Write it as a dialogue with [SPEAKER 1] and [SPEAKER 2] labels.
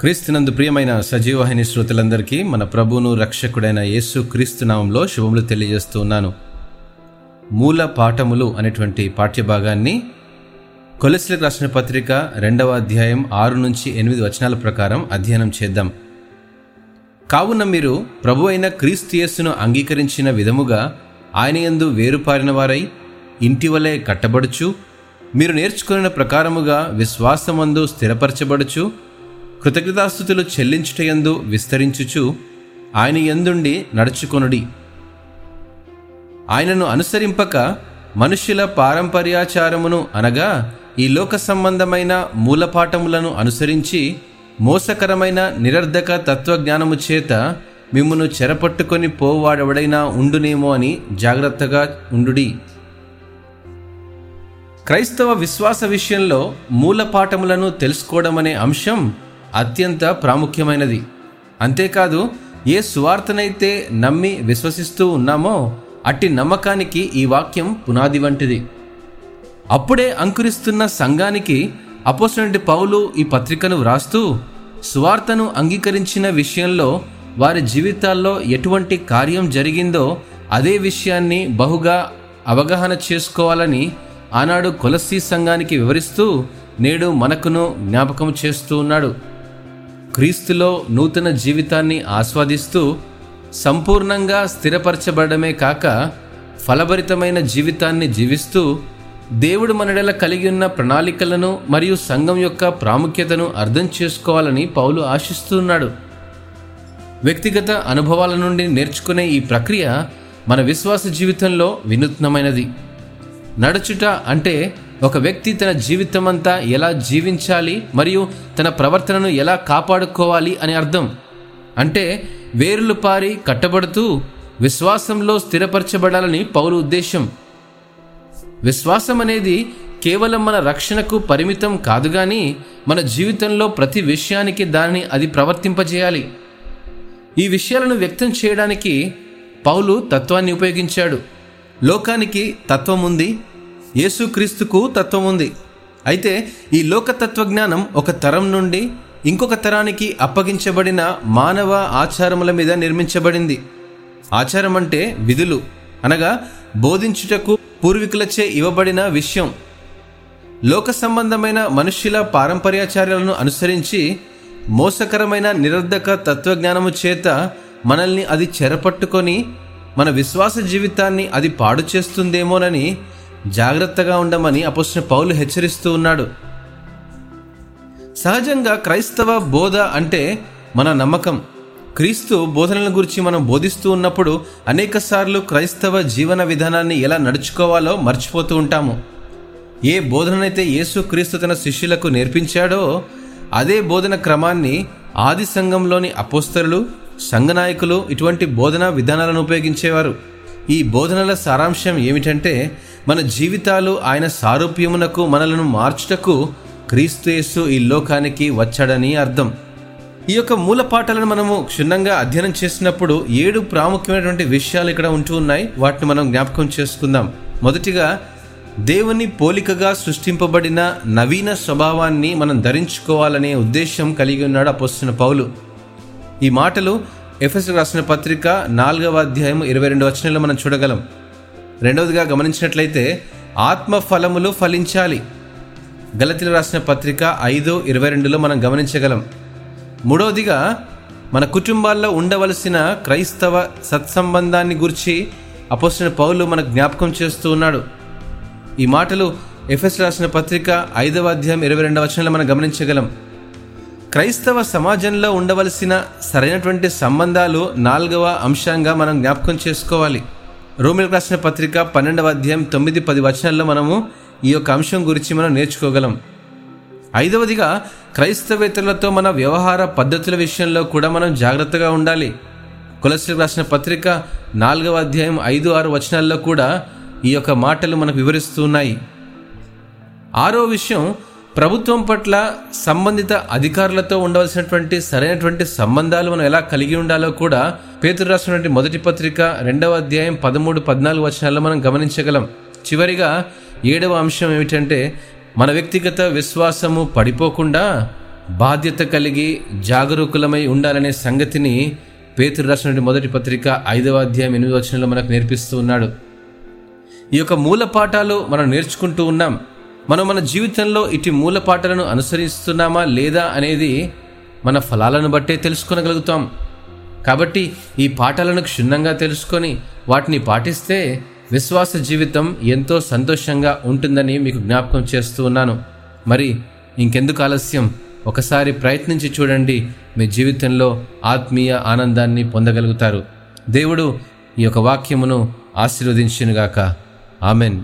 [SPEAKER 1] క్రీస్తునందు ప్రియమైన సజీవహిని శ్రోతలందరికీ మన ప్రభువును రక్షకుడైన యేసు క్రీస్తు నామంలో శుభములు తెలియజేస్తూ ఉన్నాను. మూల పాఠములు అనేటువంటి పాఠ్యభాగాన్ని కొలెస్లకు రాసిన పత్రిక రెండవ అధ్యాయం ఆరు నుంచి ఎనిమిది వచనాల ప్రకారం అధ్యయనం చేద్దాం. కావున మీరు ప్రభు అయిన క్రీస్తు యేసును అంగీకరించిన విధముగా ఆయన యందు వేరుపారిన వారై ఇంటి వలె కట్టబడుచు మీరు నేర్చుకున్న ప్రకారముగా విశ్వాసమందు స్థిరపరచబడుచు కృతజ్ఞతాస్థుతులు చెల్లించుటయందు విస్తరించుచు ఆయన ఎందుండి నడుచుకొనుడి. ఆయనను అనుసరింపక మనుష్యుల పారంపర్యాచారమును అనగా ఈ లోక సంబంధమైన మూలపాఠములను అనుసరించి మోసకరమైన నిరర్ధక తత్వజ్ఞానము చేత మిమ్మును చెరపట్టుకొని పోవాడెవడైనా ఉండునేమో అని జాగ్రత్తగా ఉండుడి. క్రైస్తవ విశ్వాస విషయంలో మూలపాఠములను తెలుసుకోవడం అనే అంశం అత్యంత ప్రాముఖ్యమైనది. అంతేకాదు ఏ సువార్తనైతే నమ్మి విశ్వసిస్తూ ఉన్నామో అట్టి నమ్మకానికి ఈ వాక్యం పునాది వంటిది. అప్పుడే అంకురిస్తున్న సంఘానికి అపోసినటి పౌలు ఈ పత్రికను వ్రాస్తూ సువార్తను అంగీకరించిన విషయంలో వారి జీవితాల్లో ఎటువంటి కార్యం జరిగిందో అదే విషయాన్ని బహుగా అవగాహన చేసుకోవాలని ఆనాడు కొలసీ సంఘానికి వివరిస్తూ నేడు మనకును జ్ఞాపకం చేస్తూ ఉన్నాడు. క్రీస్తులో నూతన జీవితాన్ని ఆస్వాదిస్తూ సంపూర్ణంగా స్థిరపరచబడమే కాక ఫలభరితమైన జీవితాన్ని జీవిస్తూ దేవుడు మనడల కలిగి ఉన్న ప్రణాళికలను మరియు సంఘం యొక్క ప్రాముఖ్యతను అర్థం చేసుకోవాలని పౌలు ఆశిస్తున్నాడు వ్యక్తిగత అనుభవాల నుండి నేర్చుకునే ఈ ప్రక్రియ మన విశ్వాస జీవితంలో వినూత్నమైనది. నడుచుట అంటే ఒక వ్యక్తి తన జీవితమంతా ఎలా జీవించాలి మరియు తన ప్రవర్తనను ఎలా కాపాడుకోవాలి అని అర్థం. అంటే వేరులు పారి కట్టబడుతూ విశ్వాసంలో స్థిరపరచబడాలని పౌరు ఉద్దేశం విశ్వాసం అనేది కేవలం మన రక్షణకు పరిమితం కాదు కానీ మన జీవితంలో ప్రతి విషయానికి దానిని అది ప్రవర్తింపజేయాలి. ఈ విషయాలను వ్యక్తం చేయడానికి పౌలు తత్వాన్ని ఉపయోగించాడు. లోకానికి తత్వం ఉంది యేసుక్రీస్తుకు తత్వం ఉంది. అయితే ఈ లోకతత్వజ్ఞానం ఒక తరం నుండి ఇంకొక తరానికి అప్పగించబడిన మానవ ఆచారముల మీద నిర్మించబడింది. ఆచారం అంటే విధులు అనగా బోధించుటకు పూర్వీకులచే ఇవ్వబడిన విషయం. లోక సంబంధమైన మనుష్యుల పారంపర్యాచార్యాలను అనుసరించి మోసకరమైన నిరర్ధక తత్వజ్ఞానము చేత మనల్ని అది చెరపట్టుకొని మన విశ్వాస జీవితాన్ని అది పాడు చేస్తుందేమోనని జాగ్రత్తగా ఉండమని అపోసిన పౌలు హెచ్చరిస్తూ ఉన్నాడు. సహజంగా క్రైస్తవ బోధ అంటే మన నమ్మకం. క్రీస్తు బోధనల గురించి మనం బోధిస్తూ ఉన్నప్పుడు అనేకసార్లు క్రైస్తవ జీవన విధానాన్ని ఎలా నడుచుకోవాలో మర్చిపోతూ ఉంటాము. ఏ బోధననైతే యేసు క్రీస్తు తన శిష్యులకు నేర్పించాడో అదే బోధన క్రమాన్ని ఆది సంఘంలోని అపోస్తరులు సంఘనాయకులు ఇటువంటి బోధనా విధానాలను ఉపయోగించేవారు. ఈ బోధనల సారాంశం ఏమిటంటే మన జీవితాలు ఆయన సారూప్యమునకు మనలను మార్చుటకు క్రీస్తుయేసు ఈ లోకానికి వచ్చాడని అర్థం. ఈ యొక్క మూల పాఠాలను మనము క్షుణ్ణంగా అధ్యయనం చేసినప్పుడు ఏడు ప్రాముఖ్యమైనటువంటి విషయాలు ఇక్కడ ఉంటూ ఉన్నాయి. వాటిని మనం జ్ఞాపకం చేసుకుందాం. మొదటిగా దేవుని పోలికగా సృష్టింపబడిన నవీన స్వభావాన్ని మనం ధరించుకోవాలనే ఉద్దేశం కలిగి ఉన్నాడు అపోస్తున్న పౌలు. ఈ మాటలు ఎఫ్ఎస్ రాసిన పత్రిక నాలుగవ అధ్యాయం ఇరవై రెండు వచనంలో మనం చూడగలం. రెండవదిగా గమనించినట్లయితే ఆత్మ ఫలములు ఫలించాలి. గలతిలో రాసిన పత్రిక ఐదు ఇరవై రెండులో మనం గమనించగలం. మూడవదిగా మన కుటుంబాల్లో ఉండవలసిన క్రైస్తవ సత్సంబంధాన్ని గురించి అపోసిన పౌలు మనకు జ్ఞాపకం చేస్తూ ఉన్నాడు. ఈ మాటలు ఎఫ్ఎస్ రాసిన పత్రిక ఐదవ అధ్యాయం ఇరవై రెండవ వచనంలో మనం గమనించగలం. క్రైస్తవ సమాజంలో ఉండవలసిన సరైనటువంటి సంబంధాలు నాలుగవ అంశంగా మనం జ్ఞాపకం చేసుకోవాలి. రోమిలకు రాసిన పత్రిక పన్నెండవ అధ్యాయం తొమ్మిది పది వచనాల్లో మనము ఈ యొక్క అంశం గురించి మనం నేర్చుకోగలం. ఐదవదిగా క్రైస్తవేతరులతో మన వ్యవహార పద్ధతుల విషయంలో కూడా మనం జాగ్రత్తగా ఉండాలి. కులశ్రీకి రాసిన పత్రిక నాలుగవ అధ్యాయం ఐదు ఆరు వచనాల్లో కూడా ఈ యొక్క మాటలు మనకు వివరిస్తున్నాయి ఆరో విషయం ప్రభుత్వం పట్ల సంబంధిత అధికారులతో ఉండవలసినటువంటి సరైనటువంటి సంబంధాలు మనం ఎలా కలిగి ఉండాలో కూడా పేతురు రాసినటువంటి మొదటి పత్రిక రెండవ అధ్యాయం పదమూడు పద్నాలుగు వచనాల్లో మనం గమనించగలం. చివరిగా ఏడవ అంశం ఏమిటంటే మన వ్యక్తిగత విశ్వాసము పడిపోకుండా బాధ్యత కలిగి జాగరూకులమై ఉండాలనే సంగతిని పేతురు రాసినటువంటి మొదటి పత్రిక ఐదవ అధ్యాయం ఎనిమిది వచనంలో మనకు నేర్పిస్తూ ఉన్నాడు. ఈ యొక్క మూల పాఠాలు మనం నేర్చుకుంటూ ఉన్నాం. మనం మన జీవితంలో ఇటు మూలపాటలను అనుసరిస్తున్నామా లేదా అనేది మన ఫలాలను బట్టే తెలుసుకోగలుగుతాం కాబట్టి ఈ పాఠాలను క్షుణ్ణంగా తెలుసుకొని వాటిని పాటిస్తే విశ్వాస జీవితం ఎంతో సంతోషంగా ఉంటుందని మీకు జ్ఞాపకం చేస్తూ ఉన్నాను. మరి ఇంకెందుకు ఆలస్యం? ఒకసారి ప్రయత్నించి చూడండి మీ జీవితంలో ఆత్మీయ ఆనందాన్ని పొందగలుగుతారు. దేవుడు ఈ యొక్క వాక్యమును ఆశీర్వదించినగాక. ఆమెన్.